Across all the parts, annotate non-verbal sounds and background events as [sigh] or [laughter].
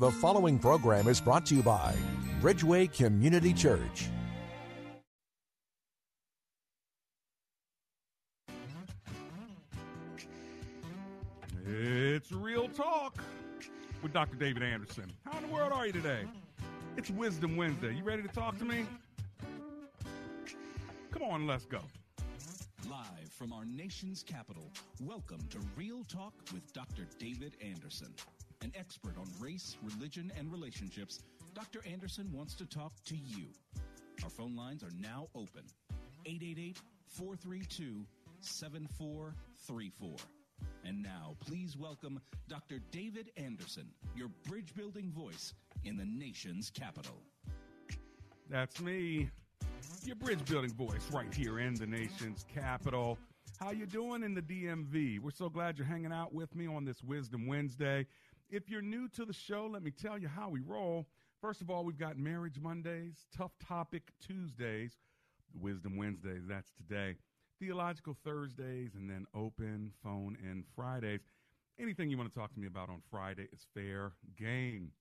The following program is brought to you by Bridgeway Community Church. It's Real Talk with Dr. David Anderson. How in the world are you today? It's Wisdom Wednesday. You ready to talk to me? Come on, let's go. Live from our nation's capital, welcome to Real Talk with Dr. David Anderson. An expert on race, religion, and relationships, Dr. Anderson wants to talk to you. Our phone lines are now open 888 432 7434. And now, please welcome Dr. David Anderson, your bridge building voice in the nation's capital. That's me, your bridge building voice right here in the nation's capital. How you doing in the DMV? We're so glad you're hanging out with me on this Wisdom Wednesday. If you're new to the show, let me tell you how we roll. First of all, we've got Marriage Mondays, Tough Topic Tuesdays, Wisdom Wednesdays, that's today. Theological Thursdays, and then open phone in Fridays. Anything you want to talk to me about on Friday is fair game.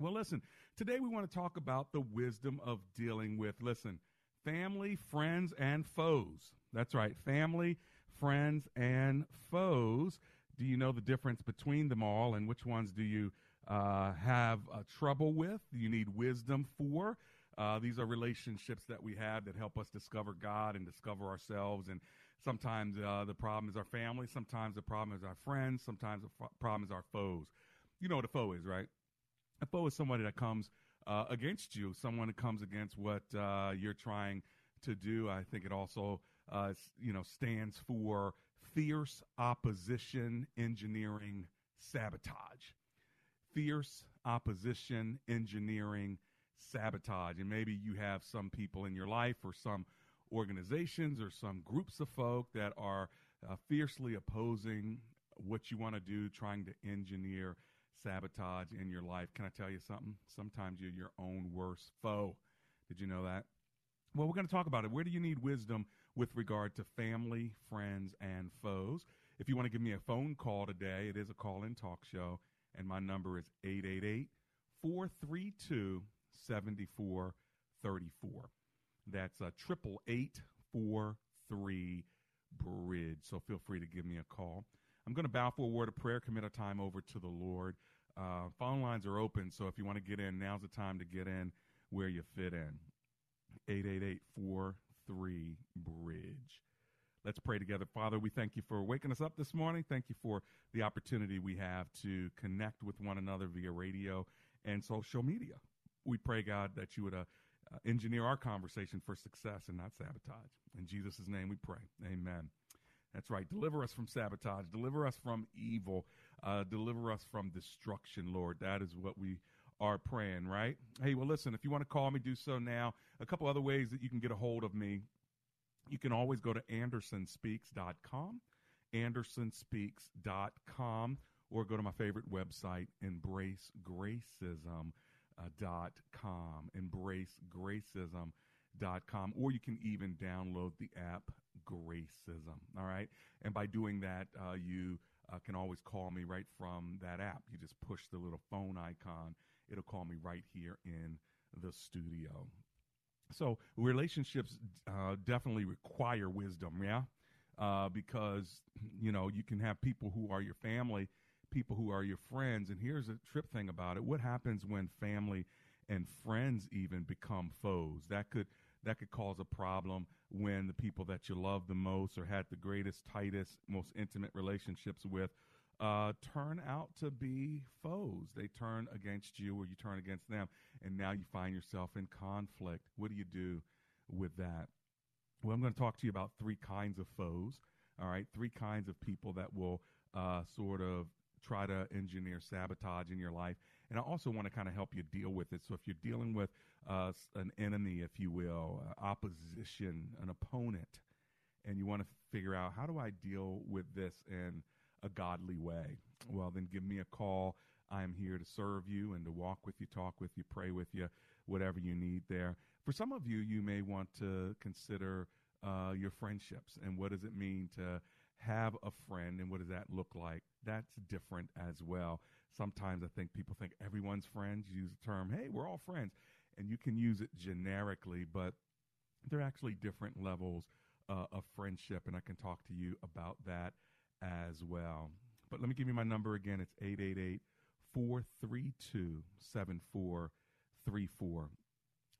Well, listen, today we want to talk about the wisdom of dealing with, listen, family, friends, and foes. That's right, family, friends, and foes. Do you know the difference between them all, and which ones do you uh, have uh, trouble with? You need wisdom for. Uh, these are relationships that we have that help us discover God and discover ourselves. And sometimes uh, the problem is our family. Sometimes the problem is our friends. Sometimes the f- problem is our foes. You know what a foe is, right? A foe is somebody that comes uh, against you, someone that comes against what uh, you're trying to do. I think it also, you know, stands for fierce opposition, engineering, sabotage. Fierce opposition, engineering, sabotage. And maybe you have some people in your life or some organizations or some groups of folk that are uh, fiercely opposing what you want to do, trying to engineer sabotage in your life. Can I tell you something? Sometimes you're your own worst foe. Did you know that? Well, we're going to talk about it. Where do you need wisdom with regard to family, friends, and foes? If you want to give me a phone call today, it is a call in talk show, and my number is 888 432 7434. That's a triple eight four three bridge. So feel free to give me a call. I'm going to bow for a word of prayer, commit our time over to the Lord. Uh, phone lines are open, so if you want to get in, now's the time to get in where you fit in. 888 Bridge. Let's pray together. Father, we thank you for waking us up this morning. Thank you for the opportunity we have to connect with one another via radio and social media. We pray, God, that you would uh, uh, engineer our conversation for success and not sabotage. In Jesus' name we pray. Amen. That's right. Deliver us from sabotage. Deliver us from evil. Uh, deliver us from destruction, Lord. That is what we are praying, right? Hey, well, listen, if you want to call me, do so now. A couple other ways that you can get a hold of me. You can always go to andersonspeaks.com, andersonspeaks.com, or go to my favorite website, embracegracism.com, embracegracism.com, or you can even download the app Gracism. All right. And by doing that, uh, you uh, can always call me right from that app. You just push the little phone icon, it'll call me right here in the studio. So, relationships uh, definitely require wisdom, yeah? Uh, because, you know, you can have people who are your family, people who are your friends. And here's a trip thing about it what happens when family and friends even become foes? That could that could cause a problem when the people that you love the most or had the greatest, tightest, most intimate relationships with uh, turn out to be foes. They turn against you or you turn against them. And now you find yourself in conflict. What do you do with that? Well, I'm going to talk to you about three kinds of foes. All right, three kinds of people that will uh, sort of try to engineer sabotage in your life. And I also want to kind of help you deal with it. So if you're dealing with uh, an enemy, if you will, uh, opposition, an opponent, and you want to figure out how do I deal with this in a godly way, well, then give me a call. I'm here to serve you and to walk with you, talk with you, pray with you, whatever you need there. For some of you, you may want to consider uh, your friendships and what does it mean to have a friend and what does that look like? That's different as well. sometimes I think people think everyone's friends. You use the term, hey, we're all friends. And you can use it generically, but there are actually different levels uh, of friendship. And I can talk to you about that as well. But let me give you my number again. It's 888 432 7434.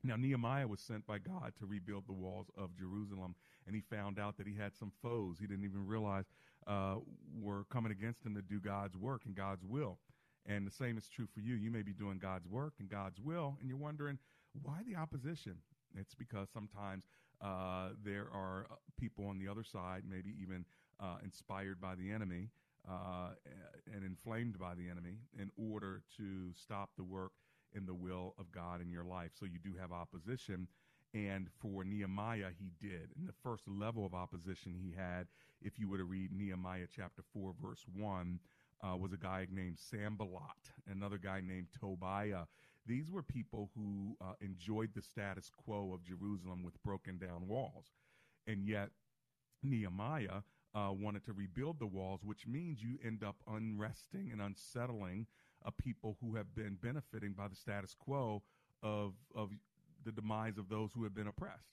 Now, Nehemiah was sent by God to rebuild the walls of Jerusalem, and he found out that he had some foes he didn't even realize uh, were coming against him to do God's work and God's will. And the same is true for you. You may be doing God's work and God's will, and you're wondering, why the opposition? It's because sometimes uh, there are uh, people on the other side, maybe even uh, inspired by the enemy uh, and inflamed by the enemy, in order to stop the work in the will of God in your life. So you do have opposition. And for Nehemiah, he did. And the first level of opposition he had, if you were to read Nehemiah chapter 4, verse 1, uh, was a guy named Sanballat, another guy named Tobiah. These were people who uh, enjoyed the status quo of Jerusalem with broken down walls. And yet, Nehemiah uh, wanted to rebuild the walls, which means you end up unresting and unsettling a people who have been benefiting by the status quo of, of the demise of those who have been oppressed.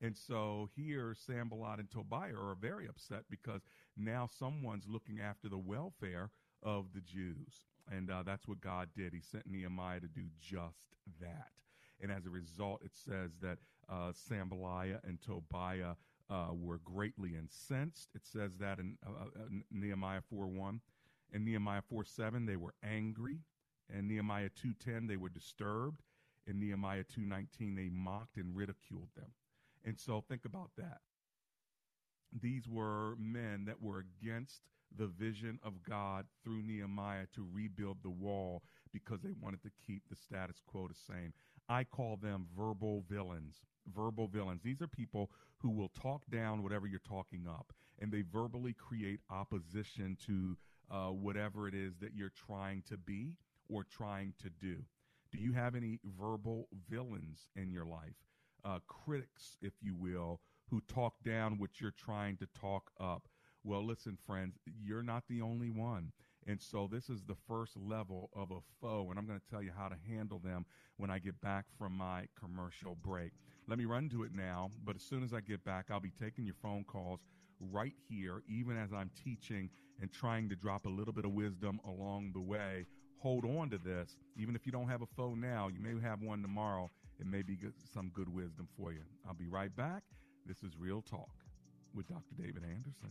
And so here, Sanballat and Tobiah are very upset because now someone's looking after the welfare of the Jews. And uh, that's what God did. He sent Nehemiah to do just that. And as a result, it says that uh, and Tobiah uh, were greatly incensed. It says that in uh, uh, Nehemiah 4 1. In Nehemiah 4 7, they were angry. In Nehemiah 2.10, they were disturbed. In Nehemiah 2.19, they mocked and ridiculed them. And so think about that. These were men that were against the vision of God through Nehemiah to rebuild the wall because they wanted to keep the status quo the same. I call them verbal villains. Verbal villains. These are people who will talk down whatever you're talking up, and they verbally create opposition to uh, whatever it is that you're trying to be or trying to do. Do you have any verbal villains in your life? Uh, critics, if you will, who talk down what you're trying to talk up. Well, listen, friends, you're not the only one. And so this is the first level of a foe, and I'm going to tell you how to handle them when I get back from my commercial break. Let me run to it now, but as soon as I get back, I'll be taking your phone calls right here, even as I'm teaching and trying to drop a little bit of wisdom along the way. Hold on to this. Even if you don't have a foe now, you may have one tomorrow. It may be some good wisdom for you. I'll be right back. This is Real Talk with Dr. David Anderson.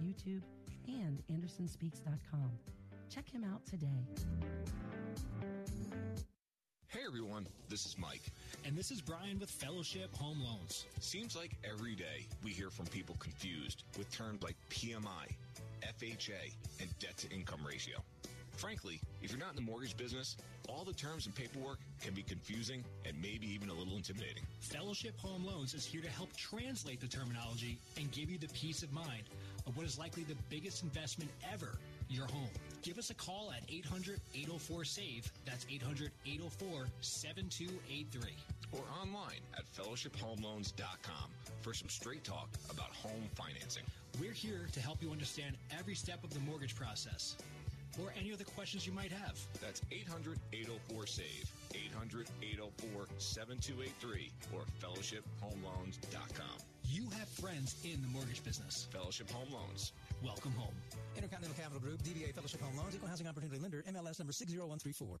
YouTube, and AndersonSpeaks.com. Check him out today. Hey everyone, this is Mike. And this is Brian with Fellowship Home Loans. Seems like every day we hear from people confused with terms like PMI, FHA, and debt to income ratio. Frankly, if you're not in the mortgage business, all the terms and paperwork can be confusing and maybe even a little intimidating. Fellowship Home Loans is here to help translate the terminology and give you the peace of mind of what is likely the biggest investment ever your home. Give us a call at 800 804 SAVE. That's 800 804 7283. Or online at fellowshiphomeloans.com for some straight talk about home financing. We're here to help you understand every step of the mortgage process or any other questions you might have. That's 800 804 SAVE, 800 804 7283, or fellowshiphomeloans.com. You have friends in the mortgage business. Fellowship Home Loans. Welcome home. Intercontinental Capital Group, DBA Fellowship Home Loans, Equal Housing Opportunity Lender, MLS number 60134.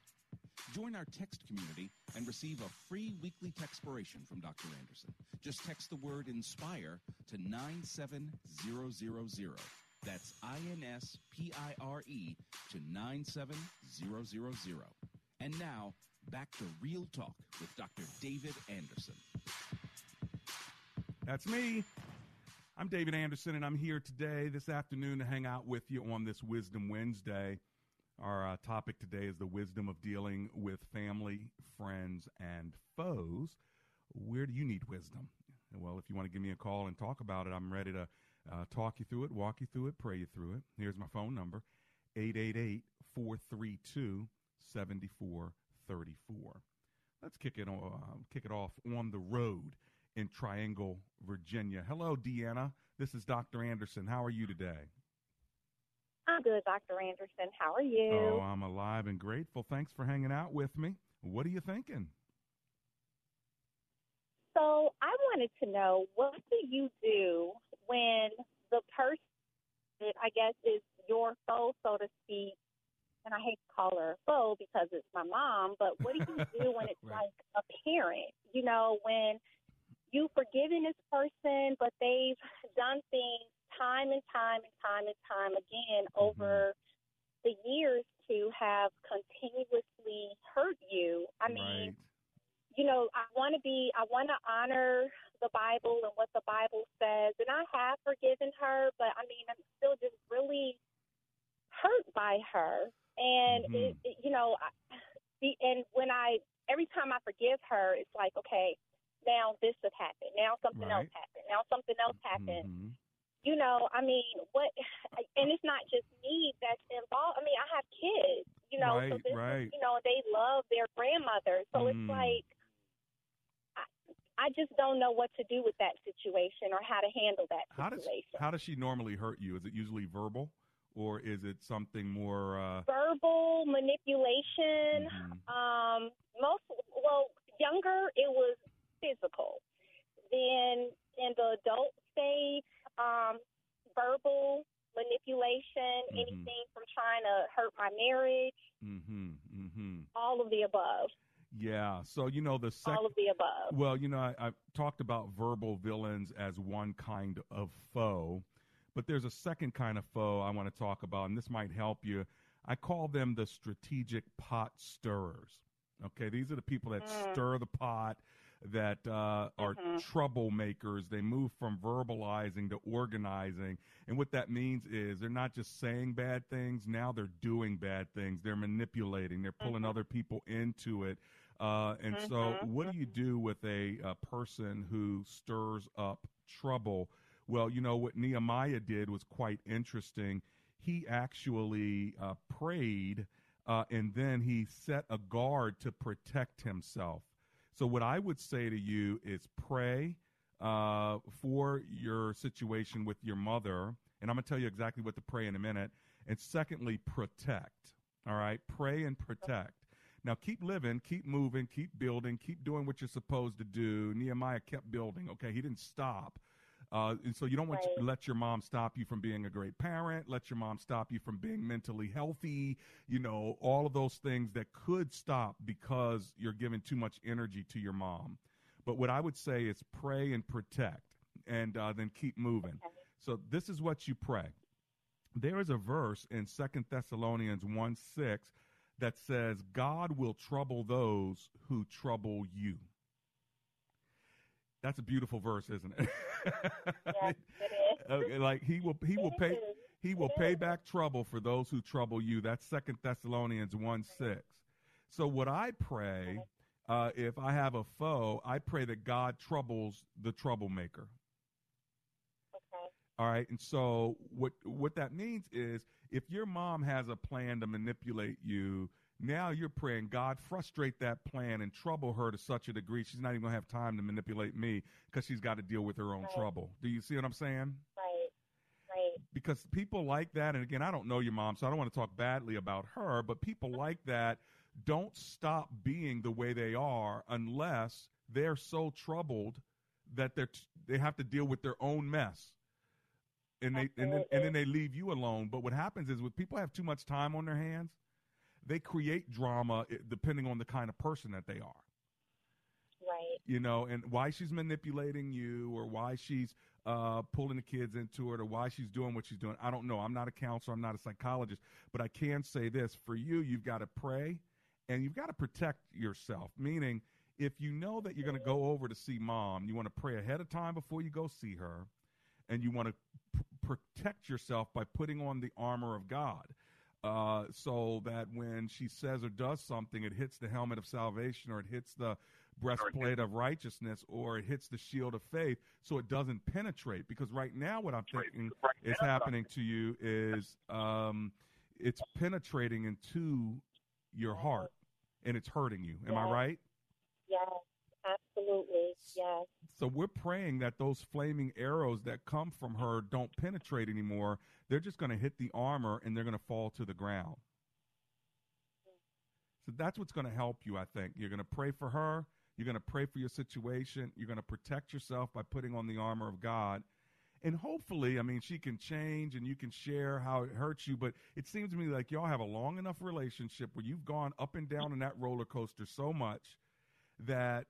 Join our text community and receive a free weekly textpiration from Dr. Anderson. Just text the word INSPIRE to 97000. That's I-N-S-P-I-R-E to 97000. And now, back to Real Talk with Dr. David Anderson. That's me. I'm David Anderson, and I'm here today, this afternoon, to hang out with you on this Wisdom Wednesday. Our uh, topic today is the wisdom of dealing with family, friends, and foes. Where do you need wisdom? Well, if you want to give me a call and talk about it, I'm ready to uh, talk you through it, walk you through it, pray you through it. Here's my phone number 888 432 7434. Let's kick it, uh, kick it off on the road in Triangle, Virginia. Hello, Deanna. This is Dr. Anderson. How are you today? I'm good, Dr. Anderson. How are you? Oh, I'm alive and grateful. Thanks for hanging out with me. What are you thinking? So, I wanted to know what do you do when the person, that I guess, is your foe, so to speak, and I hate to call her a foe because it's my mom, but what do you [laughs] do when it's right. like a parent? You know, when you've forgiven this person, but they've done things time and time and time and time again mm-hmm. over the years to have continuously hurt you. I mean, right. you know, I want to be, I want to honor the Bible and what the Bible says, and I have forgiven her, but I mean, I'm still just really hurt by her. And mm-hmm. it, it, you know, I, the, and when I every time I forgive her, it's like, okay, now this has happened. Now something right. else happened. Now something else happened. Mm-hmm you know, I mean, what, and it's not just me that's involved. I mean, I have kids, you know, right, so this right. you know, they love their grandmother. So mm. it's like, I, I just don't know what to do with that situation or how to handle that situation. how. Does, how does she normally hurt you? Is it usually verbal? Or is it something more uh... verbal manipulation? Mm-hmm. Um, most well, younger it was physical. Then in the adult stage, um, verbal manipulation, mm-hmm. anything from trying to hurt my marriage, mm-hmm. Mm-hmm. all of the above. Yeah. So, you know, the second. All of the above. Well, you know, I, I've talked about verbal villains as one kind of foe, but there's a second kind of foe I want to talk about, and this might help you. I call them the strategic pot stirrers. Okay. These are the people that mm. stir the pot that uh, are mm-hmm. troublemakers. They move from verbalizing to organizing. And what that means is they're not just saying bad things, now they're doing bad things. They're manipulating, they're pulling mm-hmm. other people into it. Uh, and mm-hmm. so, what do you do with a, a person who stirs up trouble? Well, you know, what Nehemiah did was quite interesting. He actually uh, prayed uh, and then he set a guard to protect himself. So, what I would say to you is pray uh, for your situation with your mother. And I'm going to tell you exactly what to pray in a minute. And secondly, protect. All right? Pray and protect. Now, keep living, keep moving, keep building, keep doing what you're supposed to do. Nehemiah kept building, okay? He didn't stop. Uh, and so you don't want right. to let your mom stop you from being a great parent, let your mom stop you from being mentally healthy, you know, all of those things that could stop because you're giving too much energy to your mom. But what I would say is pray and protect and uh, then keep moving. Okay. So this is what you pray. There is a verse in Second Thessalonians 1 6 that says, God will trouble those who trouble you. That's a beautiful verse, isn't it? Yes, it is. okay, [laughs] like he will he will pay he will pay back trouble for those who trouble you. That's Second Thessalonians one six. So what I pray, uh, if I have a foe, I pray that God troubles the troublemaker. Okay. All right, and so what what that means is if your mom has a plan to manipulate you, now you're praying God frustrate that plan and trouble her to such a degree she's not even gonna have time to manipulate me because she's got to deal with her own Right. trouble. Do you see what I'm saying? Right. Right. because people like that, and again, I don't know your mom, so I don't want to talk badly about her, but people mm-hmm. like that don't stop being the way they are unless they're so troubled that they're t- they have to deal with their own mess. And they and then, and then they leave you alone. But what happens is when people have too much time on their hands, they create drama eh, depending on the kind of person that they are Right. you know, and why she's manipulating you or why she's uh, pulling the kids into it or why she's doing what she's doing. I don't know. I'm not a counselor. I'm not a psychologist, but I can say this for you, you've got to pray and you've got to protect yourself. Meaning, if you know that you're going to go over to see mom, you want to pray ahead of time before you go see her and you want to p- protect yourself by putting on the armor of God. Uh, so that when she says or does something, it hits the helmet of salvation or it hits the breastplate of righteousness or it hits the shield of faith so it doesn't penetrate. Because right now, what I'm thinking is happening to you is um, it's penetrating into your heart and it's hurting you. Am I right? Yes. Absolutely. So we're praying that those flaming arrows that come from her don't penetrate anymore. They're just going to hit the armor and they're going to fall to the ground. So that's what's going to help you, I think. You're going to pray for her. You're going to pray for your situation. You're going to protect yourself by putting on the armor of God. And hopefully, I mean, she can change and you can share how it hurts you. But it seems to me like y'all have a long enough relationship where you've gone up and down in that roller coaster so much that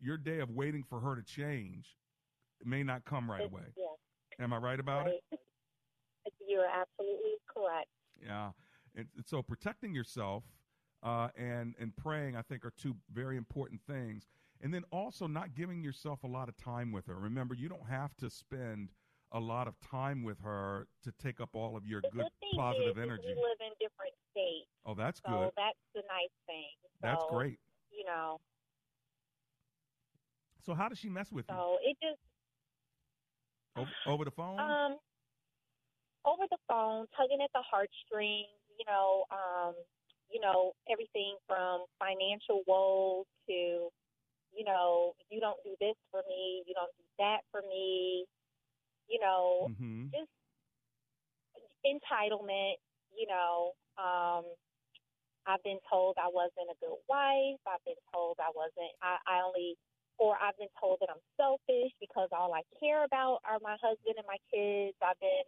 your day of waiting for her to change may not come right away. Yes. Am I right about it? You're absolutely correct. Yeah. And, and so protecting yourself uh, and and praying, I think, are two very important things. And then also not giving yourself a lot of time with her. Remember, you don't have to spend a lot of time with her to take up all of your The good good positive is, is energy. we live in different states, Oh, that's so good. that's the nice thing. That's great. You know, So how does she mess with you? so it just Over, over the phone? um over the phone, tugging at the heartstrings. You know, um, you know everything from financial woes to, you know, you don't do this for me, you don't do that for me. You know, mm-hmm. just entitlement, you know, um I've been told I wasn't a good wife. I've been told I wasn't I, I only or I've been told that I'm selfish because all I care about are my husband and my kids. I've been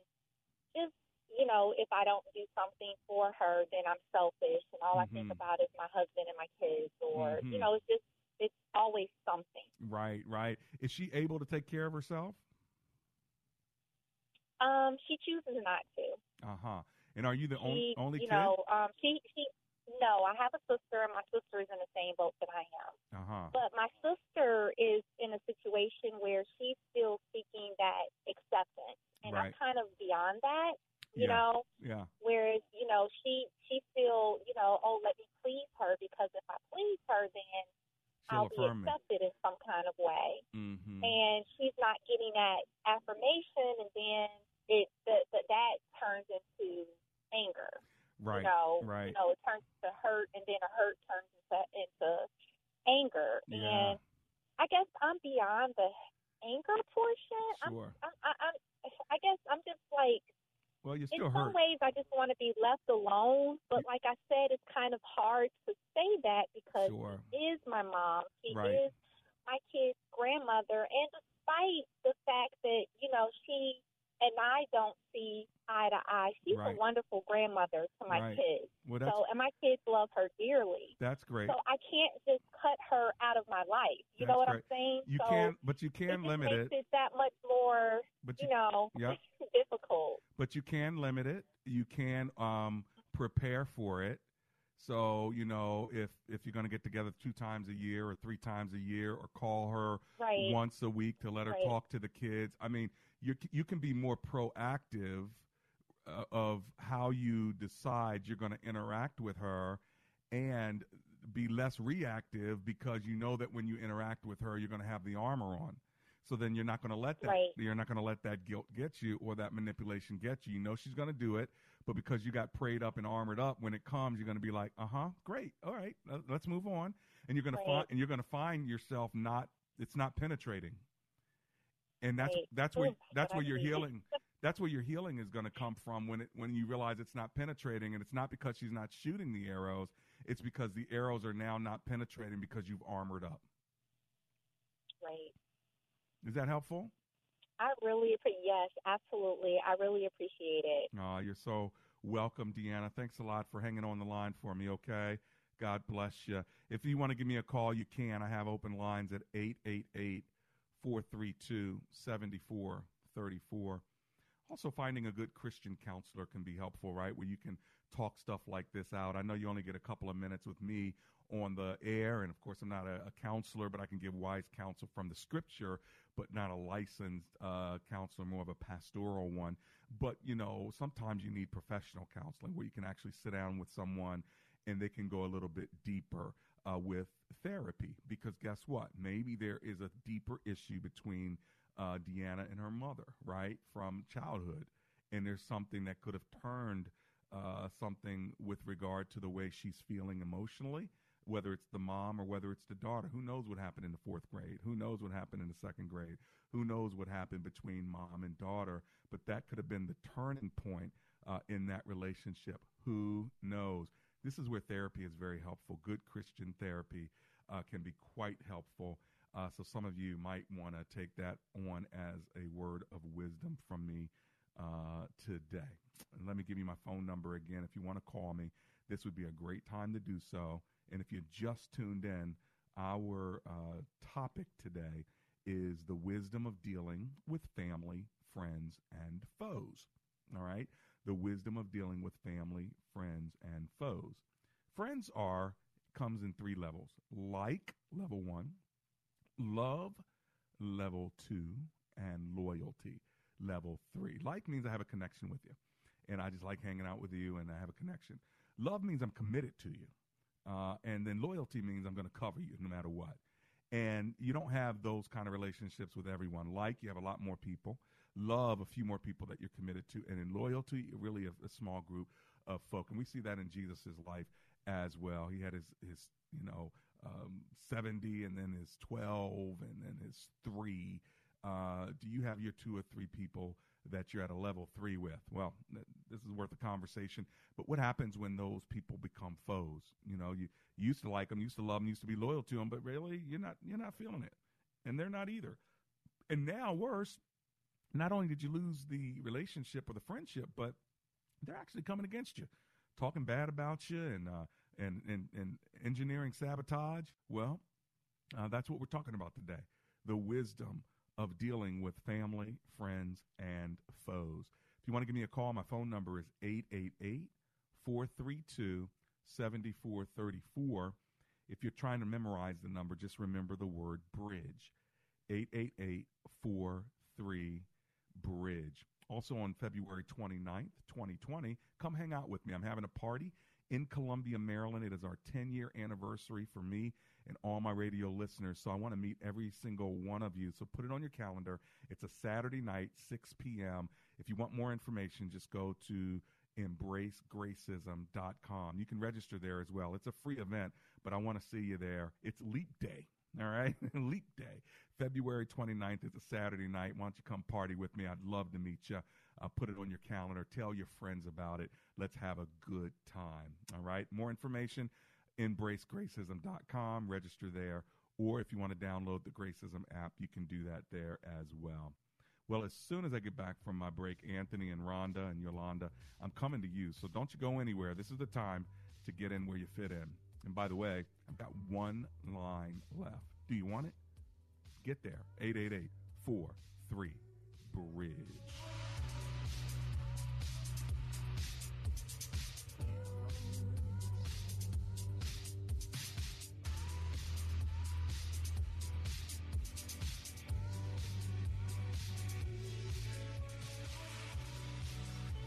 just you know, if I don't do something for her, then I'm selfish, and all I think Mhm. about is my husband and my kids. Or Mhm. you know, it's just it's always something. Right, right. Is she able to take care of herself? Um, she chooses not to. Uh huh. And are you the she, only you kid? know, um, she, she, no, I have a sister, and my sister is in the same boat that I am. Uh huh. But my sister is in a situation where she's still seeking that acceptance, and I'm kind of beyond that, you Yeah. know. Yeah. Whereas, you know, she she still, you know, oh, let me please her because if I please her, then She'll I'll be affirm me. accepted in some kind of way. Mm-hmm. And she's not getting that affirmation, and then it the, the, that turns into anger Right. you know, right. you know, it turns to hurt, and then a hurt turns into into anger. Yeah. And I guess I'm beyond the anger portion. Sure. I'm, I, I, I'm, I guess I'm just like, Well, you're in still some hurt. ways, I just want to be left alone. But like I said, it's kind of hard to say that because Sure. she is my mom. She Right. is my kid's grandmother, and despite the fact that you know she and I don't see eye to eye, she's Right. a wonderful grandmother to my Right. kids. Well, that's So, and my kids love her dearly. that's great. So I can't just cut her out of my life. You That's know what great. I'm saying? You so can, but you it can just limit makes it. it that much more, But you you, know, Yep. difficult. but you can limit it. You can um, prepare for it. So you know, if if you're going to get together two times a year or three times a year, or call her right. once a week to let her right. talk to the kids. I mean, you you can be more proactive uh, of how you decide you're going to interact with her, and be less reactive because you know that when you interact with her, you're going to have the armor on. So then you're not going to let that right. you're not going to let that guilt get you or that manipulation get you. You know she's going to do it, but because you got prayed up and armored up, when it comes, you're going to be like, "Uh huh, great, all right, let's move on." And you're going right. to find and you're going to find yourself not it's not penetrating, and that's right. that's where that's where your healing that's where your healing is going to come from when it when you realize it's not penetrating, and it's not because she's not shooting the arrows, it's because the arrows are now not penetrating because you've armored up. Is that helpful? I really appreciate. Yes, absolutely. I really appreciate it. Oh, you're so welcome, Deanna. Thanks a lot for hanging on the line for me. Okay. God bless you. If you want to give me a call, you can. I have open lines at 888 432 7434. Also, finding a good Christian counselor can be helpful, right? Where you can talk stuff like this out. I know you only get a couple of minutes with me on the air, and of course, I'm not a, a counselor, but I can give wise counsel from the scripture, but not a licensed uh, counselor, more of a pastoral one. But, you know, sometimes you need professional counseling where you can actually sit down with someone and they can go a little bit deeper uh, with therapy. Because guess what? Maybe there is a deeper issue between uh, Deanna and her mother, right, from childhood. And there's something that could have turned uh, something with regard to the way she's feeling emotionally, whether it's the mom or whether it's the daughter. Who knows what happened in the fourth grade? Who knows what happened in the second grade? Who knows what happened between mom and daughter? But that could have been the turning point uh, in that relationship. Who knows? This is where therapy is very helpful. Good Christian therapy uh, can be quite helpful. Uh, so some of you might want to take that on as a word of wisdom from me uh, today. And let me give you my phone number again. If you want to call me, this would be a great time to do so. And if you just tuned in, our uh, topic today is the wisdom of dealing with family, friends, and foes. All right? The wisdom of dealing with family, friends, and foes. Friends are comes in three levels. Like level 1, love level 2, and loyalty level 3. Like means I have a connection with you and I just like hanging out with you and I have a connection. Love means I'm committed to you. Uh, and then loyalty means I'm going to cover you no matter what. And you don't have those kind of relationships with everyone. Like you have a lot more people. Love a few more people that you're committed to. And in loyalty, really a, a small group of folk. And we see that in Jesus' life as well. He had his, his you know, um, 70 and then his 12 and then his three. Uh, do you have your two or three people that you're at a level three with? Well, th- this is worth a conversation. But what happens when those people become foes? You know, you, you used to like them, used to love them, used to be loyal to them, but really you're not you're not feeling it, and they're not either. And now worse, not only did you lose the relationship or the friendship, but they're actually coming against you, talking bad about you, and uh, and and and engineering sabotage. Well, uh, that's what we're talking about today. The wisdom of dealing with family, friends, and foes. If you want to give me a call, my phone number is 888 432 7434. If you're trying to memorize the number, just remember the word bridge 888 43 Bridge. Also on February 29th, 2020, come hang out with me. I'm having a party in Columbia, Maryland. It is our 10 year anniversary for me and all my radio listeners. So I want to meet every single one of you. So put it on your calendar. It's a Saturday night, 6 p.m. If you want more information, just go to embracegracism.com. You can register there as well. It's a free event, but I want to see you there. It's Leap Day. All right, [laughs] Leap Day, February 29th is a Saturday night. Why don't you come party with me? I'd love to meet you. Uh, put it on your calendar. Tell your friends about it. Let's have a good time. All right. More information, embracegracism.com. Register there. Or if you want to download the Gracism app, you can do that there as well. Well, as soon as I get back from my break, Anthony and Rhonda and Yolanda, I'm coming to you. So don't you go anywhere. This is the time to get in where you fit in. And by the way, I've got one line left. Do you want it? Get there. 888 43 Bridge.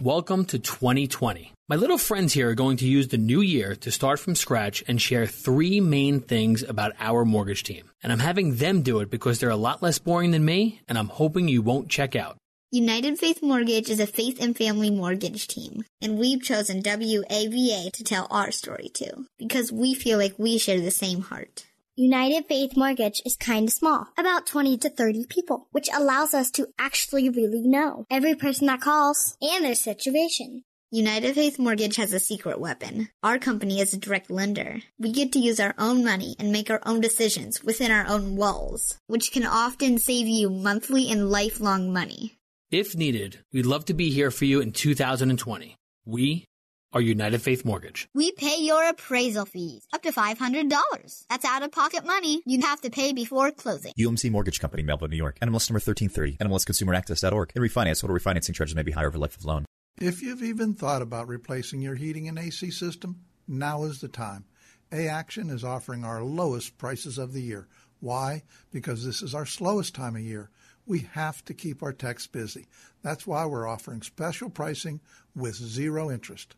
Welcome to 2020. My little friends here are going to use the new year to start from scratch and share three main things about our mortgage team. And I'm having them do it because they're a lot less boring than me, and I'm hoping you won't check out. United Faith Mortgage is a faith and family mortgage team, and we've chosen WAVA to tell our story to because we feel like we share the same heart. United Faith Mortgage is kind of small, about 20 to 30 people, which allows us to actually really know every person that calls and their situation. United Faith Mortgage has a secret weapon. Our company is a direct lender. We get to use our own money and make our own decisions within our own walls, which can often save you monthly and lifelong money. If needed, we'd love to be here for you in 2020. We are United Faith Mortgage. We pay your appraisal fees up to $500. That's out of pocket money you have to pay before closing. UMC Mortgage Company, Melville, New York. NMLS number 1330. NMLSConsumerAccess.org. And refinance. Total refinancing charges may be higher over life of loan. If you've even thought about replacing your heating and AC system, now is the time. A Action is offering our lowest prices of the year. Why? Because this is our slowest time of year. We have to keep our techs busy. That's why we're offering special pricing with zero interest.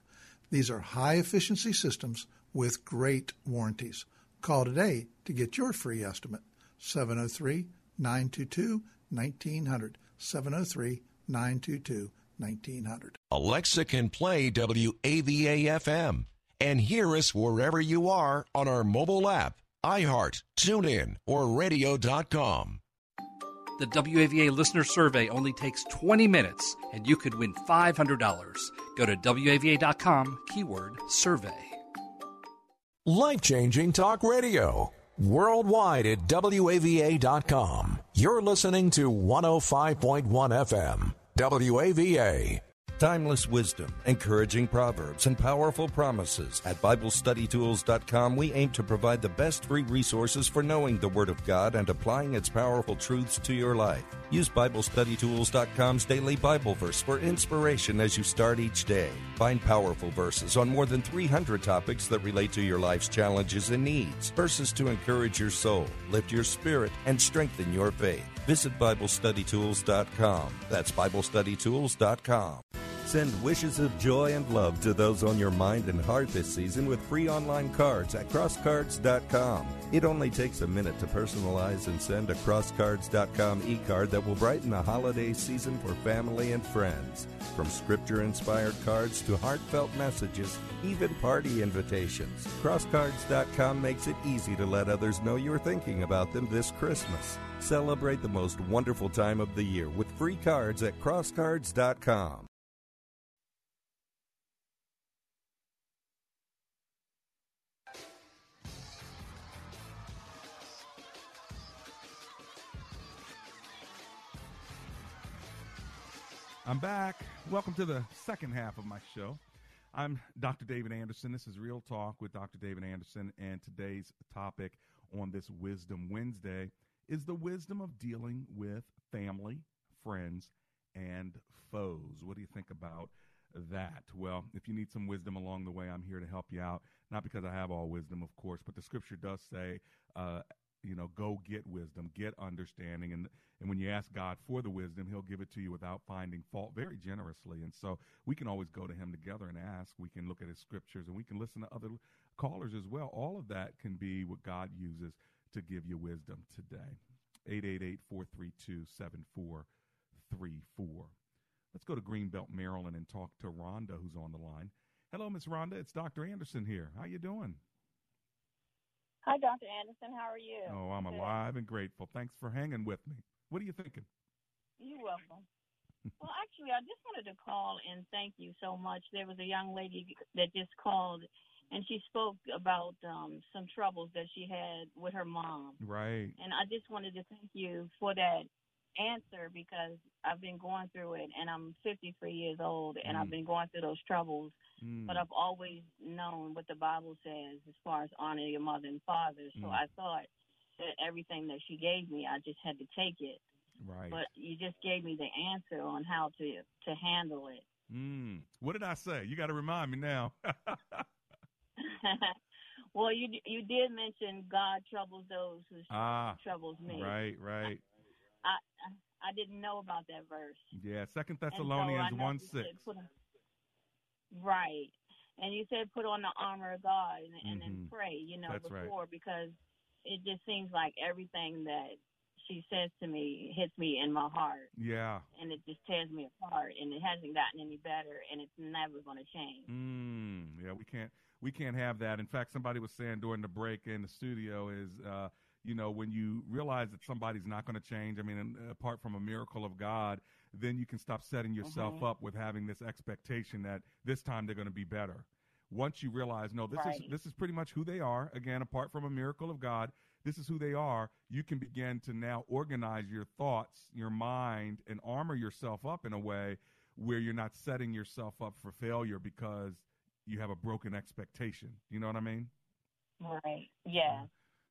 These are high efficiency systems with great warranties. Call today to get your free estimate. 703 922 1900. 703 922 1900. Alexa can play WAVA FM and hear us wherever you are on our mobile app, iHeart, TuneIn, or radio.com. The WAVA listener survey only takes 20 minutes and you could win $500. Go to WAVA.com, keyword survey. Life changing talk radio. Worldwide at WAVA.com. You're listening to 105.1 FM. WAVA. Timeless wisdom, encouraging proverbs, and powerful promises. At BibleStudyTools.com, we aim to provide the best free resources for knowing the Word of God and applying its powerful truths to your life. Use BibleStudyTools.com's daily Bible verse for inspiration as you start each day. Find powerful verses on more than 300 topics that relate to your life's challenges and needs. Verses to encourage your soul, lift your spirit, and strengthen your faith. Visit BibleStudyTools.com. That's BibleStudyTools.com. Send wishes of joy and love to those on your mind and heart this season with free online cards at crosscards.com. It only takes a minute to personalize and send a crosscards.com e card that will brighten the holiday season for family and friends. From scripture inspired cards to heartfelt messages, even party invitations, crosscards.com makes it easy to let others know you're thinking about them this Christmas. Celebrate the most wonderful time of the year with free cards at crosscards.com. I'm back. Welcome to the second half of my show. I'm Dr. David Anderson. This is Real Talk with Dr. David Anderson, and today's topic on this Wisdom Wednesday is the wisdom of dealing with family, friends, and foes. What do you think about that? Well, if you need some wisdom along the way, I'm here to help you out. Not because I have all wisdom, of course, but the scripture does say, uh, you know, go get wisdom, get understanding, and and when you ask God for the wisdom, He'll give it to you without finding fault, very generously. And so we can always go to Him together and ask. We can look at His scriptures, and we can listen to other callers as well. All of that can be what God uses to give you wisdom today. 888-432-7434. Let's go to Greenbelt, Maryland, and talk to Rhonda, who's on the line. Hello, Miss Rhonda. It's Dr. Anderson here. How you doing? Hi, Dr. Anderson. How are you? Oh, I'm alive and grateful. Thanks for hanging with me. What are you thinking? You're welcome. well, actually, I just wanted to call and thank you so much. There was a young lady that just called, and she spoke about um, some troubles that she had with her mom. Right. And I just wanted to thank you for that answer because I've been going through it, and I'm 53 years old, and mm. I've been going through those troubles. Mm. But I've always known what the Bible says as far as honor your mother and father. So mm. I thought that everything that she gave me, I just had to take it. Right. But you just gave me the answer on how to to handle it. Mm. What did I say? You got to remind me now. [laughs] well, you you did mention God troubles those who ah, troubles me. Right, right. I, I I didn't know about that verse. Yeah, Second Thessalonians so one six. Right. And you said put on the armor of God and, and then pray, you know, That's right. before because it just seems like everything that she says to me hits me in my heart Yeah. and it just tears me apart and it hasn't gotten any better and it's never going to change. Mm, yeah, we can't we can't have that. In fact, somebody was saying during the break in the studio is uh, you know when you realize that somebody's not going to change. I mean, apart from a miracle of God, then you can stop setting yourself Mhm. up with having this expectation that this time they're going to be better. Once you realize, no, this is this is pretty much who they are. Again, apart from a miracle of God, this is who they are. You can begin to now organize your thoughts, your mind, and armor yourself up in a way where you're not setting yourself up for failure because you have a broken expectation. You know what I mean? Right. Yeah.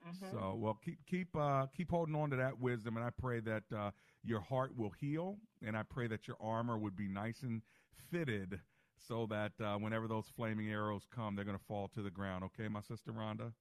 Mhm. So, well, keep keep uh, keep holding on to that wisdom, and I pray that uh, your heart will heal, and I pray that your armor would be nice and fitted, so that uh, whenever those flaming arrows come, they're going to fall to the ground. Okay, my sister Rhonda.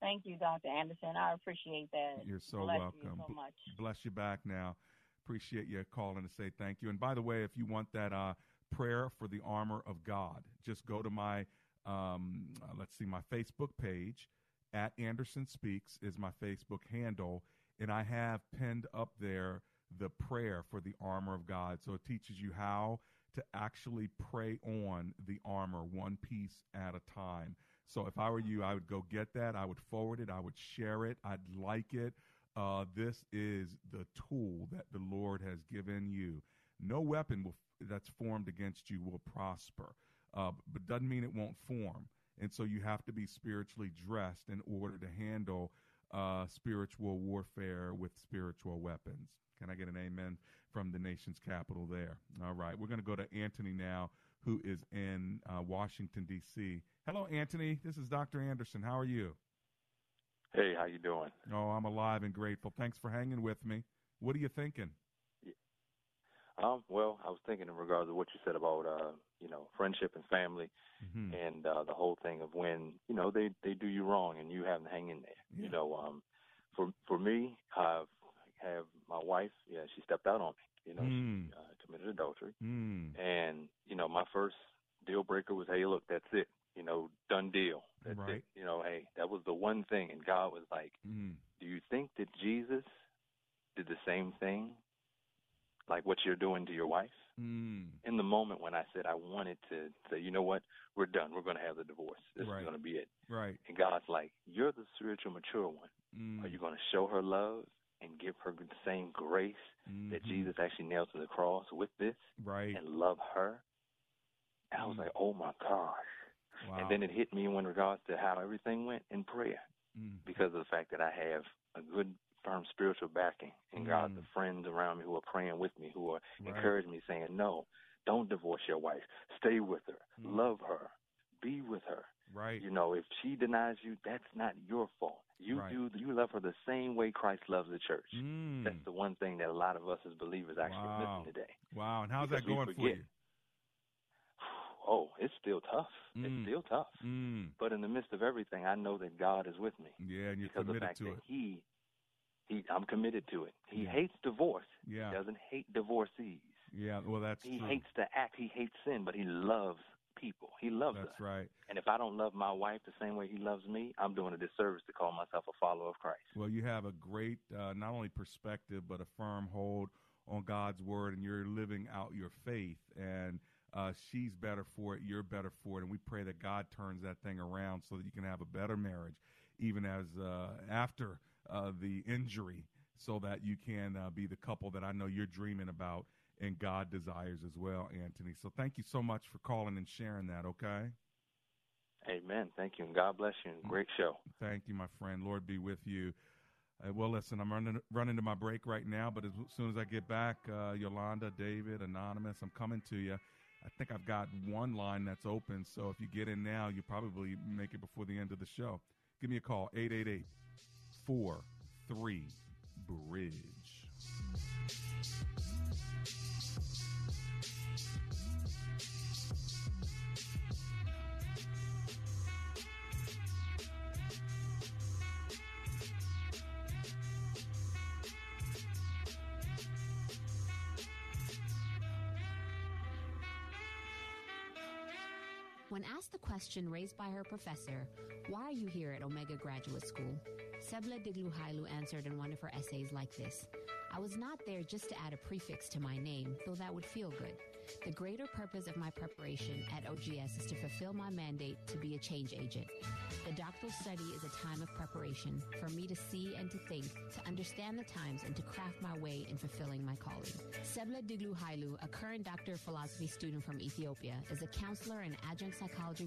Thank you, Dr. Anderson. I appreciate that. You're so Bless welcome. You so much. Bless you back now. Appreciate you calling to say thank you. And by the way, if you want that uh, prayer for the armor of God, just go to my um, uh, let's see, my Facebook page at Anderson Speaks is my Facebook handle, and I have pinned up there the prayer for the armor of God. So it teaches you how to actually pray on the armor one piece at a time. So if I were you, I would go get that. I would forward it. I would share it. I'd like it. Uh, this is the tool that the Lord has given you. No weapon will, that's formed against you will prosper, uh, but doesn't mean it won't form. And so you have to be spiritually dressed in order to handle uh, spiritual warfare with spiritual weapons. Can I get an amen from the nation's capital there? All right, we're going to go to Anthony now, who is in uh, Washington D.C. Hello, Anthony. This is Dr. Anderson. How are you? Hey, how you doing? Oh, I'm alive and grateful. Thanks for hanging with me. What are you thinking? Um, well, I was thinking in regards to what you said about uh, you know, friendship and family Mm-hmm. and uh the whole thing of when, you know, they they do you wrong and you have to hang in there. You know, um for for me, I've have my wife, yeah, she stepped out on me. You know, Mm. she uh, committed adultery. Mm. And, you know, my first deal breaker was, hey, look, that's it. You know, done deal. That's Right. it. You know, hey, that was the one thing. And God was like, Mm. do you think that Jesus did the same thing, like what you're doing to your wife? Mm. In the moment when I said I wanted to say, you know what, we're done. We're going to have the divorce. This Right. is going to be it. Right. And God's like, you're the spiritual mature one. Mm. Are you going to show her love and give her the same grace that Mhm. Jesus actually nailed to the cross with this? Right. And love her? And I was like, oh my gosh. Wow. And then it hit me in regards to how everything went in prayer Mm. because of the fact that I have a good, firm spiritual backing and God, Mm. the friends around me who are praying with me, who are Right. encouraging me, saying, no, don't divorce your wife. Stay with her. Mm. Love her. Be with her. Right. You know, if she denies you, that's not your fault. You Right. do you love her the same way Christ loves the church. Mm. That's the one thing that a lot of us as believers actually Wow. missing today. Wow. And how's Because that going for you? [sighs] Oh, it's still tough. Mm. It's still tough. Mm. But in the midst of everything, I know that God is with me. Yeah, and you're because of the committed fact to that it. He, I'm committed to it. He Yeah. hates divorce. Yeah. He doesn't hate divorcees. Yeah. Well, that's He true. hates the act. He hates sin, but he loves people. He loves That's us. right. And if I don't love my wife the same way he loves me, I'm doing a disservice to call myself a follower of Christ. Well, you have a great, uh, not only perspective, but a firm hold on God's word, and you're living out your faith. And uh, she's better for it, you're better for it. And we pray that God turns that thing around so that you can have a better marriage, even as uh, after uh, the injury, so that you can uh, be the couple that I know you're dreaming about and God desires as well, Anthony. So thank you so much for calling and sharing that, okay? Amen. Thank you. And God bless you. And great show. Thank you, my friend. Lord be with you. Uh, well, listen, I'm running running to my break right now, but as soon as I get back, uh, Yolanda, David, Anonymous, I'm coming to you. I think I've got one line that's open, so if you get in now, you probably make it before the end of the show. Give me a call, 888 four, three, bridge. Question raised by her professor, why are you here at Omega Graduate School? Sebla Digluhailu answered in one of her essays like this I was not there just to add a prefix to my name, though that would feel good. The greater purpose of my preparation at OGS is to fulfill my mandate to be a change agent. The doctoral study is a time of preparation for me to see and to think, to understand the times, and to craft my way in fulfilling my calling. Sebla Diglu Hailu, a current Doctor of Philosophy student from Ethiopia, is a counselor and adjunct psychology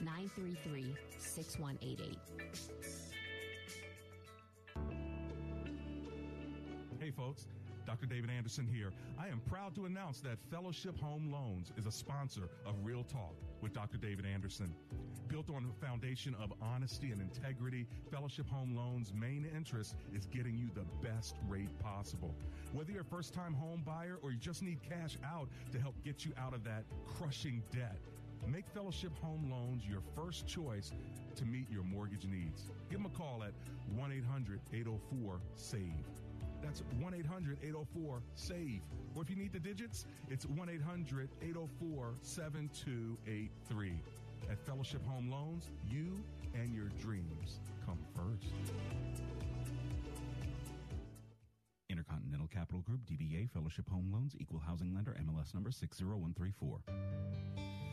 933 6188. Hey, folks. Dr. David Anderson here. I am proud to announce that Fellowship Home Loans is a sponsor of Real Talk with Dr. David Anderson. Built on a foundation of honesty and integrity, Fellowship Home Loans' main interest is getting you the best rate possible. Whether you're a first time home buyer or you just need cash out to help get you out of that crushing debt, Make Fellowship Home Loans your first choice to meet your mortgage needs. Give them a call at 1 800 804 SAVE. That's 1 800 804 SAVE. Or if you need the digits, it's 1 800 804 7283. At Fellowship Home Loans, you and your dreams come first. Intercontinental Capital Group, DBA Fellowship Home Loans, Equal Housing Lender, MLS number 60134.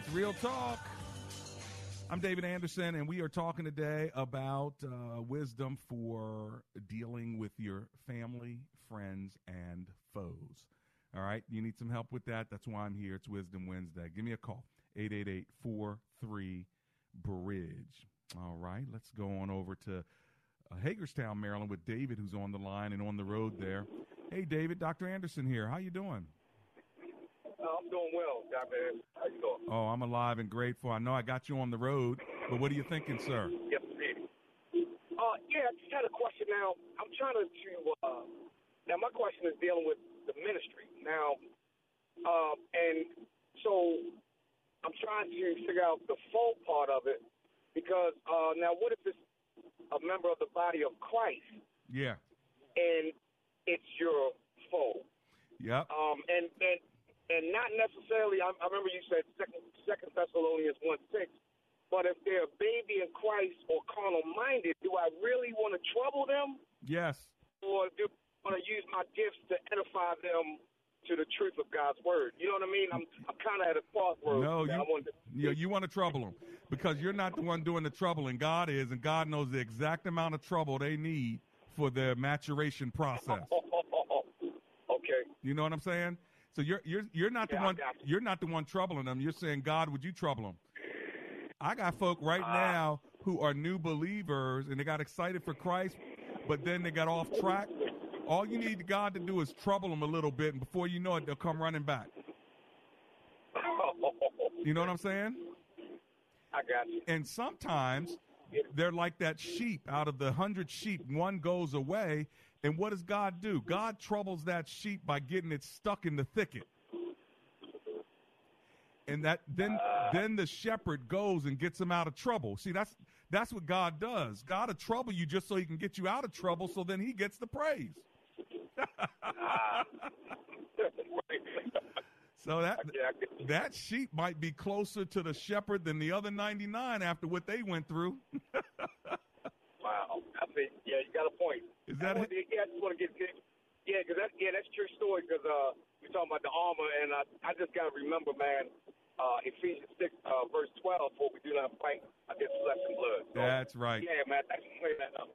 It's Real Talk. I'm David Anderson, and we are talking today about uh, wisdom for dealing with your family, friends, and foes. All right, you need some help with that. That's why I'm here. It's Wisdom Wednesday. Give me a call 888 43 Bridge. All right, let's go on over to uh, Hagerstown, Maryland, with David, who's on the line and on the road there. Hey, David, Dr. Anderson here. How you doing? Doing well, Dr. How you doing? Oh, I'm alive and grateful. I know I got you on the road, but what are you thinking, sir? Yes, indeed. Uh, yeah, I just had a question now. I'm trying to, uh, now my question is dealing with the ministry. Now, uh, and so I'm trying to figure out the full part of it because uh, now what if it's a member of the body of Christ Yeah. and it's your foe? Yep. Um, and, and and not necessarily. I, I remember you said second Second Thessalonians one six. But if they're a baby in Christ or carnal minded, do I really want to trouble them, Yes. or do I want to use my gifts to edify them to the truth of God's word? You know what I mean? I'm I'm kind of at a crossroads. No, you, to, you, you want to trouble them because you're not the one doing the troubling. God is, and God knows the exact amount of trouble they need for their maturation process. [laughs] okay. You know what I'm saying? So you're you're you're not the Yeah, I one got you're not the one troubling them. You're saying, God, would you trouble them? I got folk right Ah. now who are new believers and they got excited for Christ, but then they got off track. All you need God to do is trouble them a little bit, and before you know it, they'll come running back. [laughs] You know what I'm saying? I got you. And sometimes they're like that sheep. Out of the hundred sheep, one goes away. And what does God do? God troubles that sheep by getting it stuck in the thicket. And that then then the shepherd goes and gets him out of trouble. See, that's that's what God does. God will trouble you just so he can get you out of trouble, so then he gets the praise. [laughs] So that that sheep might be closer to the shepherd than the other 99 after what they went through. [laughs] Wow. I think yeah, you got a point. Is that I to- yeah, I just want to get yeah, because that Yeah, that's a true story because uh, we're talking about the armor, and I, I just got to remember, man, uh, Ephesians 6, uh, verse 12, for we do not fight against flesh and blood. So, That's right. Yeah, man, thanks for clearing that up.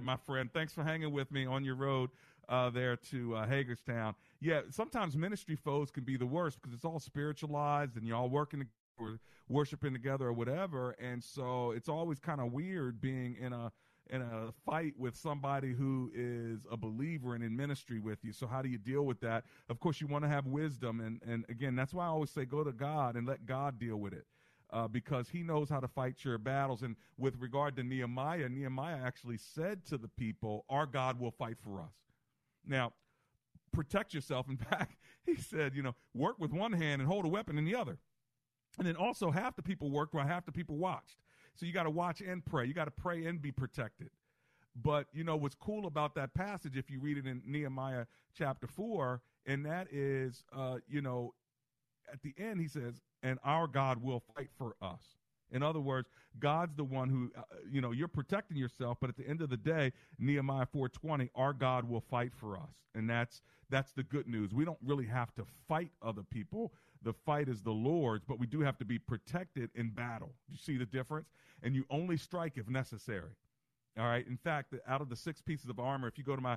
my friend. Thanks for hanging with me on your road uh, there to uh, Hagerstown. Yeah, sometimes ministry foes can be the worst because it's all spiritualized and you're all working or worshiping together or whatever, and so it's always kind of weird being in a in a fight with somebody who is a believer and in ministry with you. So how do you deal with that? Of course, you want to have wisdom, and and again, that's why I always say go to God and let God deal with it. Uh, because he knows how to fight your battles. And with regard to Nehemiah, Nehemiah actually said to the people, Our God will fight for us. Now, protect yourself. In [laughs] fact, he said, you know, work with one hand and hold a weapon in the other. And then also, half the people worked while half the people watched. So you got to watch and pray. You got to pray and be protected. But, you know, what's cool about that passage, if you read it in Nehemiah chapter 4, and that is, uh, you know, at the end, he says, and our God will fight for us. In other words, God's the one who, uh, you know, you're protecting yourself, but at the end of the day, Nehemiah 4:20, our God will fight for us, and that's that's the good news. We don't really have to fight other people. The fight is the Lord's, but we do have to be protected in battle. You see the difference? And you only strike if necessary. All right. In fact, out of the six pieces of armor, if you go to my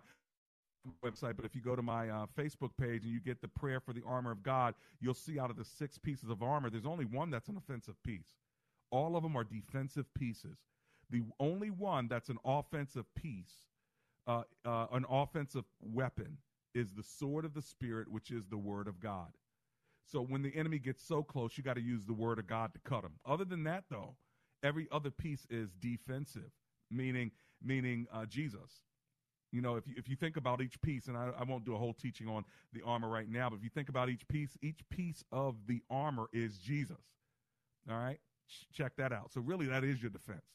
website, but if you go to my uh, Facebook page and you get the prayer for the armor of God, you'll see out of the six pieces of armor, there's only one that's an offensive piece. All of them are defensive pieces. The only one that's an offensive piece, uh, uh, an offensive weapon, is the sword of the Spirit, which is the Word of God. So when the enemy gets so close, you got to use the Word of God to cut him. Other than that, though, every other piece is defensive, meaning meaning uh, Jesus. You know, if you, if you think about each piece, and I, I won't do a whole teaching on the armor right now, but if you think about each piece, each piece of the armor is Jesus. All right, check that out. So really, that is your defense.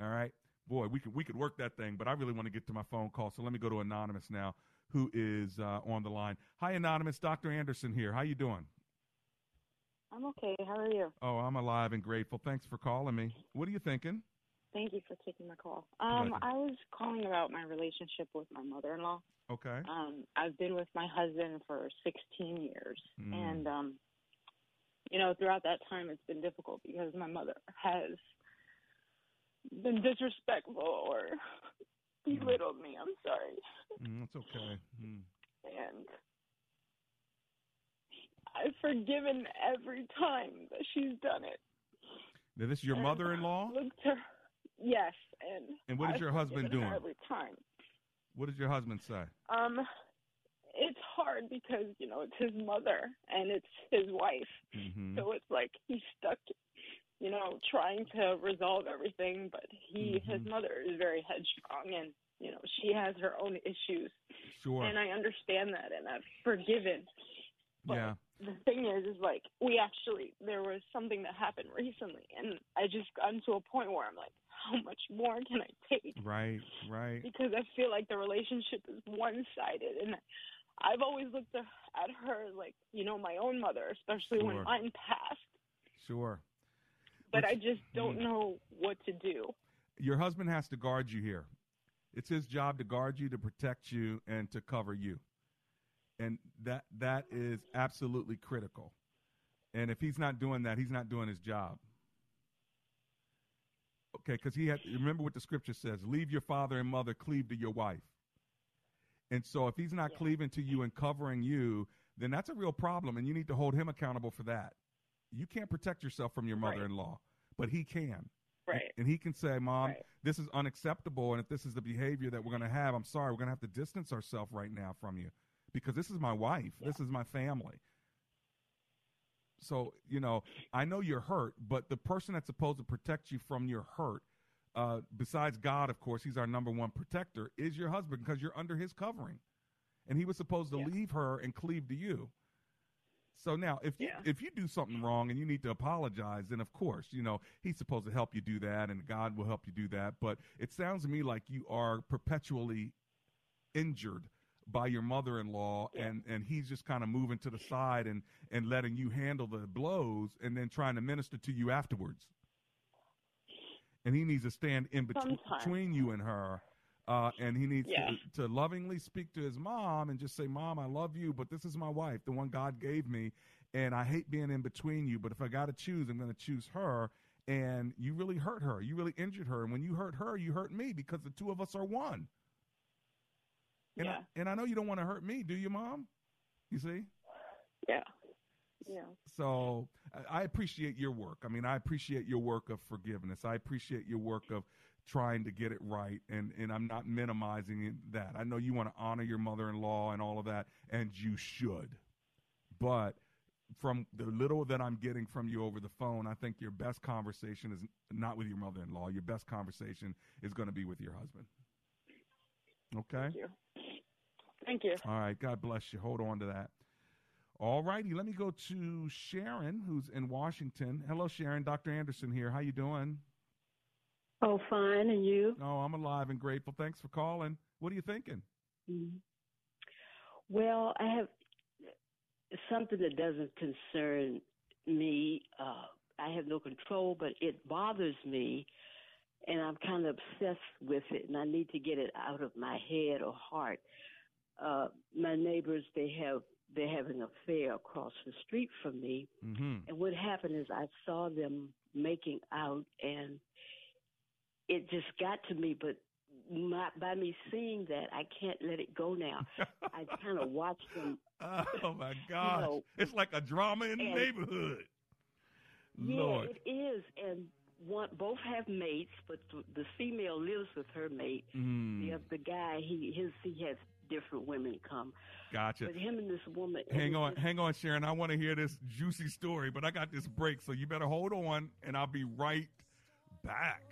All right, boy, we could we could work that thing, but I really want to get to my phone call. So let me go to anonymous now, who is uh, on the line. Hi, anonymous. Dr. Anderson here. How you doing? I'm okay. How are you? Oh, I'm alive and grateful. Thanks for calling me. What are you thinking? Thank you for taking my call. Um, I was calling about my relationship with my mother-in-law. Okay. Um, I've been with my husband for 16 years, Mm. and um, you know, throughout that time, it's been difficult because my mother has been disrespectful or belittled me. I'm sorry, Mm, that's okay. Mm. and I've forgiven every time that she's done it. Now, this is your And mother-in-law. Yes, and And what is I've your husband doing? every time? What does your husband say? Um, it's hard because you know it's his mother and it's his wife, Mhm. so it's like he's stuck, you know, trying to resolve everything. But he, his Mhm. mother, is very headstrong, and you know she has her own issues. Sure. And I understand that, and I've forgiven. yeah. The thing is, is like we actually there was something that happened recently, and I just gotten to a point where I'm like, how much more can I take? Right. Right. because I feel like the relationship is one sided and I've always looked at her like, you know, my own mother, especially Sure. when mine passed. Sure. But Which- I just don't Mhm. know what to do. Your husband has to guard you here. It's his job to guard you, to protect you, and to cover you. And that that is absolutely critical. And if he's not doing that, he's not doing his job. Okay, because he had remember what the scripture says: leave your father and mother, cleave to your wife. And so, if he's not cleaving to you and covering you, then that's a real problem, and you need to hold him accountable for that. You can't protect yourself from your mother-in-law, but he can. Right. And he can say, Mom, this is unacceptable. And if this is the behavior that we're going to have, I'm sorry, we're going to have to distance ourselves right now from you because this is my wife. This is my family. So, you know, I know you're hurt, but the person that's supposed to protect you from your hurt, uh, besides God, of course, he's our number one protector, is your husband because you're under his covering. And he was supposed to leave her and cleave to you. So now, if you if you do something wrong and you need to apologize, then of course, you know he's supposed to help you do that, and God will help you do that. But it sounds to me like you are perpetually injured by your mother-in-law, and and he's just kind of moving to the side and and letting you handle the blows, and then trying to minister to you afterwards. And he needs to stand in bet- between you and her, Uh, and he needs Yeah. to, to lovingly speak to his mom and just say, Mom, I love you, but this is my wife, the one God gave me. And I hate being in between you, but if I got to choose, I'm going to choose her. And you really hurt her. You really injured her. And when you hurt her, you hurt me because the two of us are one. And, Yeah. I, and I know you don't want to hurt me, do you, Mom? You see? Yeah. Yeah. So I- I appreciate your work. I mean, I appreciate your work of forgiveness. I appreciate your work of trying to get it right, and and I'm not minimizing that. I know you want to honor your mother-in-law and all of that, and you should. But from the little that I'm getting from you over the phone, I think your best conversation is not with your mother-in-law. Your best conversation is going to be with your husband. Okay. Thank you. All right. God bless you. Hold on to that. All righty. Let me go to Sharon, who's in Washington. Hello, Sharon. Dr. Anderson here. How you doing? Oh, fine. And you? Oh, I'm alive and grateful. Thanks for calling. What are you thinking? Mhm. Well, I have something that doesn't concern me. Uh, I have no control, but it bothers me, and I'm kind of obsessed with it, and I need to get it out of my head or heart. Uh, my neighbors, they have they're having an affair across the street from me, Mm-hmm. and what happened is I saw them making out, and it just got to me. But my, by me seeing that, I can't let it go now. [laughs] I kind of watched them. Oh my [laughs] gosh. know, it's like a drama in the neighborhood. Yeah, Lord. it is, and one both have mates, but the, the female lives with her mate. Mm. The the guy, he his he has different women come. Gotcha. But him and this woman. Hang was on, hang on, Sharon. I want to hear this juicy story, but I got this break, so you better hold on, and I'll be right back.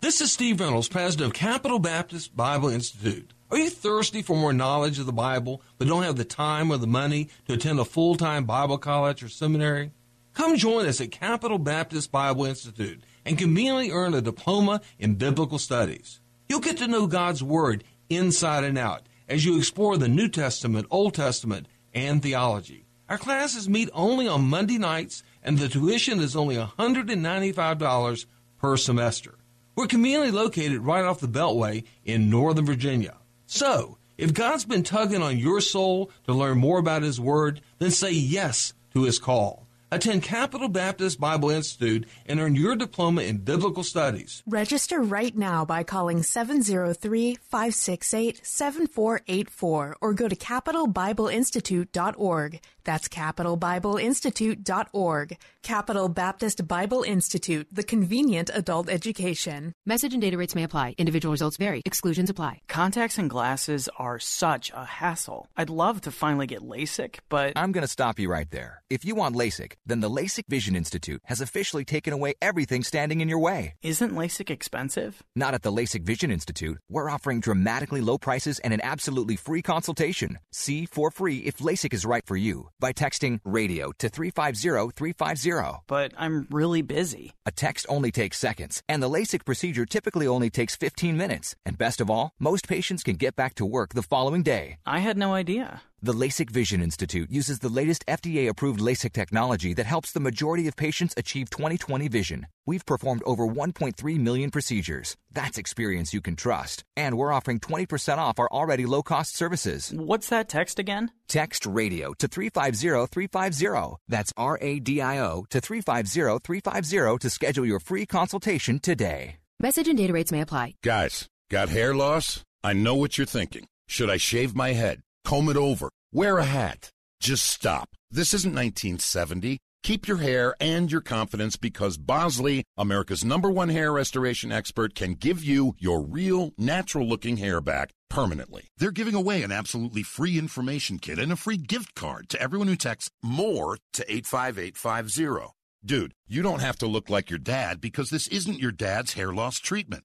This is Steve Reynolds, president of Capital Baptist Bible Institute. Are you thirsty for more knowledge of the Bible, but don't have the time or the money to attend a full time Bible college or seminary? Come join us at Capital Baptist Bible Institute and conveniently earn a diploma in biblical studies. You'll get to know God's Word inside and out as you explore the New Testament, Old Testament, and theology. Our classes meet only on Monday nights, and the tuition is only $195 per semester. We're conveniently located right off the Beltway in Northern Virginia. So, if God's been tugging on your soul to learn more about His Word, then say yes to His call. Attend Capital Baptist Bible Institute and earn your diploma in biblical studies. Register right now by calling 703-568-7484 or go to capitalbibleinstitute.org. That's capitalbibleinstitute.org. Capital Baptist Bible Institute, the convenient adult education. Message and data rates may apply. Individual results vary. Exclusions apply. Contacts and glasses are such a hassle. I'd love to finally get LASIK, but I'm going to stop you right there. If you want LASIK, then the LASIK Vision Institute has officially taken away everything standing in your way. isn't LASIK expensive? Not at the LASIK Vision Institute. We're offering dramatically low prices and an absolutely free consultation. See for free if LASIK is right for you by texting radio to 350-350. But I'm really busy. A text only takes seconds, and the LASIK procedure typically only takes 15 minutes. And best of all, most patients can get back to work the following day. I had no idea. The LASIK Vision Institute uses the latest FDA approved LASIK technology that helps the majority of patients achieve 20/20 vision. We've performed over 1.3 million procedures. That's experience you can trust. And we're offering 20% off our already low cost services. What's that text again? Text radio to 350 350. That's R A D I O to 350 350 to schedule your free consultation today. Message and data rates may apply. Guys, got hair loss? I know what you're thinking. Should I shave my head? Comb it over? Wear a hat? Just stop. This isn't 1970. Keep your hair and your confidence because Bosley, America's number one hair restoration expert, can give you your real, natural looking hair back permanently. They're giving away an absolutely free information kit and a free gift card to everyone who texts MORE to 85850. Dude, you don't have to look like your dad because this isn't your dad's hair loss treatment.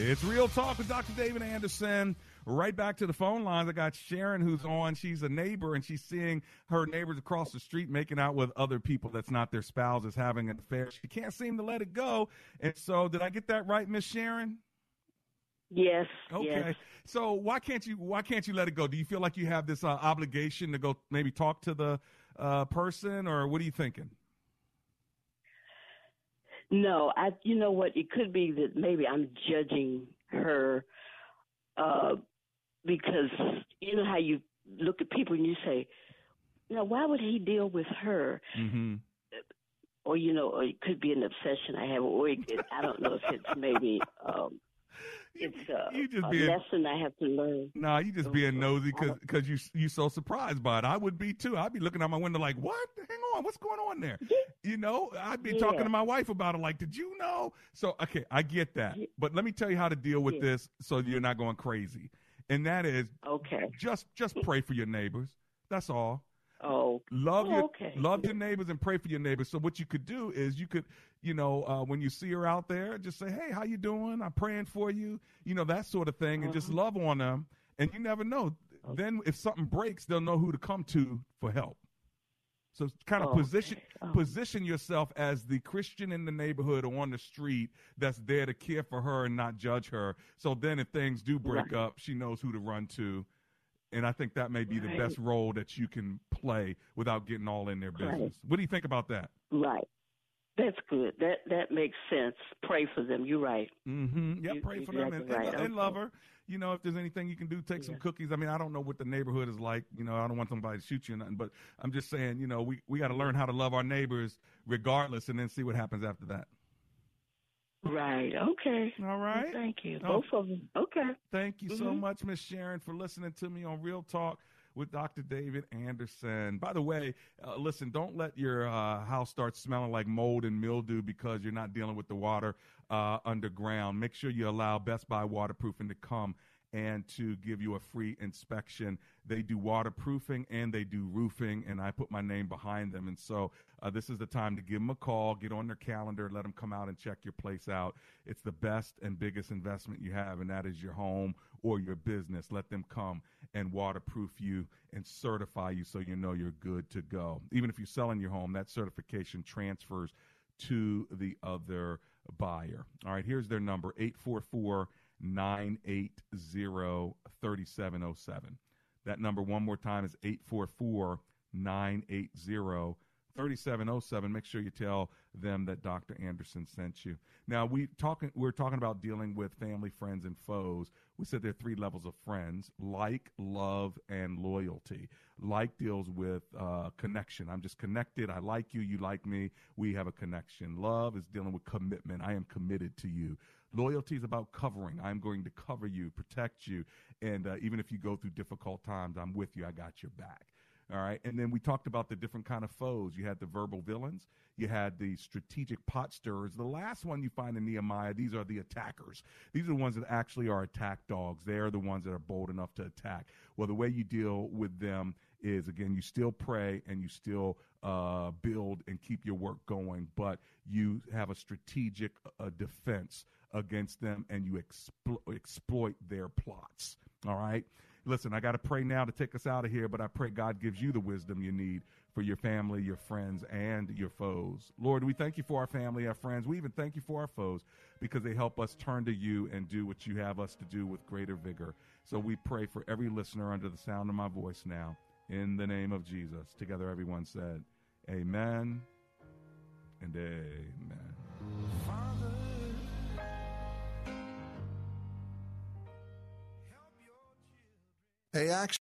It's Real Talk with Dr. David Anderson. Right back to the phone lines. I got Sharon who's on. She's a neighbor and she's seeing her neighbors across the street making out with other people that's not their spouses having an affair. She can't seem to let it go. And so, did I get that right, Miss Sharon? Yes. Okay. Yes. So why can't you why can't you let it go? Do you feel like you have this uh, obligation to go maybe talk to the uh, person, or what are you thinking? No, I. You know what? It could be that maybe I'm judging her uh, because you know how you look at people and you say, "Now, why would he deal with her?" Mm-hmm. Or you know, or it could be an obsession I have, or it, I don't know if it's maybe um, it's uh, [laughs] you just a being- lesson I have to learn. Nah, you just being nosy because because you you so surprised by it. I would be too. I'd be looking out my window like, what? Hang on, what's going on there? You know, I'd be talking to my wife about it. Like, did you know? So okay, I get that, but let me tell you how to deal with Yeah. this so you're not going crazy. And that is okay. Just just pray for your neighbors. That's all. Oh, love Oh, your okay. love your neighbors and pray for your neighbors. So what you could do is you could, you know, uh, when you see her out there, just say, "Hey, how you doing? I'm praying for you." You know that sort of thing, and just love on them. And you never know. Then if something breaks, they'll know who to come to for help. So kind of Oh, position position yourself as the Christian in the neighborhood or on the street that's there to care for her and not judge her. So then if things do break Right. up, she knows who to run to. And I think that may be the best role that you can play without getting all in their Right. business. What do you think about that? Right. That's good. That that makes sense. Pray for them. You're right. Mm-hmm. Yeah, You- pray for them and, right. and love her. You know, if there's anything you can do, take some cookies. I mean, I don't know what the neighborhood is like. You know, I don't want somebody to shoot you or nothing, but I'm just saying, you know, we, we got to learn how to love our neighbors regardless and then see what happens after that. Right. Okay. All right. Thank you. Oh. Both of them. Okay. Thank you so Mhm. much, Miss Sharon, for listening to me on Real Talk with Dr. David Anderson. By the way, uh, listen, don't let your uh, house start smelling like mold and mildew because you're not dealing with the water uh, underground. Make sure you allow Best Buy Waterproofing to come and to give you a free inspection. They do waterproofing and they do roofing, and I put my name behind them. And so uh, this is the time to give them a call, get on their calendar, let them come out and check your place out. It's the best and biggest investment you have, and that is your home or your business. Let them come and waterproof you and certify you so you know you're good to go. Even if you're selling your home, that certification transfers to the other buyer. All right, here's their number 844 980 3707. That number, one more time, is 844 980 3707. Make sure you tell them that Dr. Anderson sent you. Now, we talking, we're talking about dealing with family, friends, and foes. We said there are three levels of friends like, love, and loyalty. Like deals with uh, connection. I'm just connected. I like you. You like me. We have a connection. Love is dealing with commitment. I am committed to you. Loyalty is about covering. I'm going to cover you, protect you. And uh, even if you go through difficult times, I'm with you. I got your back. All right. And then we talked about the different kind of foes. You had the verbal villains. You had the strategic pot stirrers. The last one you find in Nehemiah, these are the attackers. These are the ones that actually are attack dogs. They are the ones that are bold enough to attack. Well, the way you deal with them is, again, you still pray and you still uh, build and keep your work going, but you have a strategic uh, defense against them and you explo- exploit their plots. All right. Listen, I got to pray now to take us out of here, but I pray God gives you the wisdom you need for your family, your friends, and your foes. Lord, we thank you for our family, our friends. We even thank you for our foes because they help us turn to you and do what you have us to do with greater vigor. So we pray for every listener under the sound of my voice now. In the name of Jesus. Together, everyone said, Amen and amen. Hey, actually.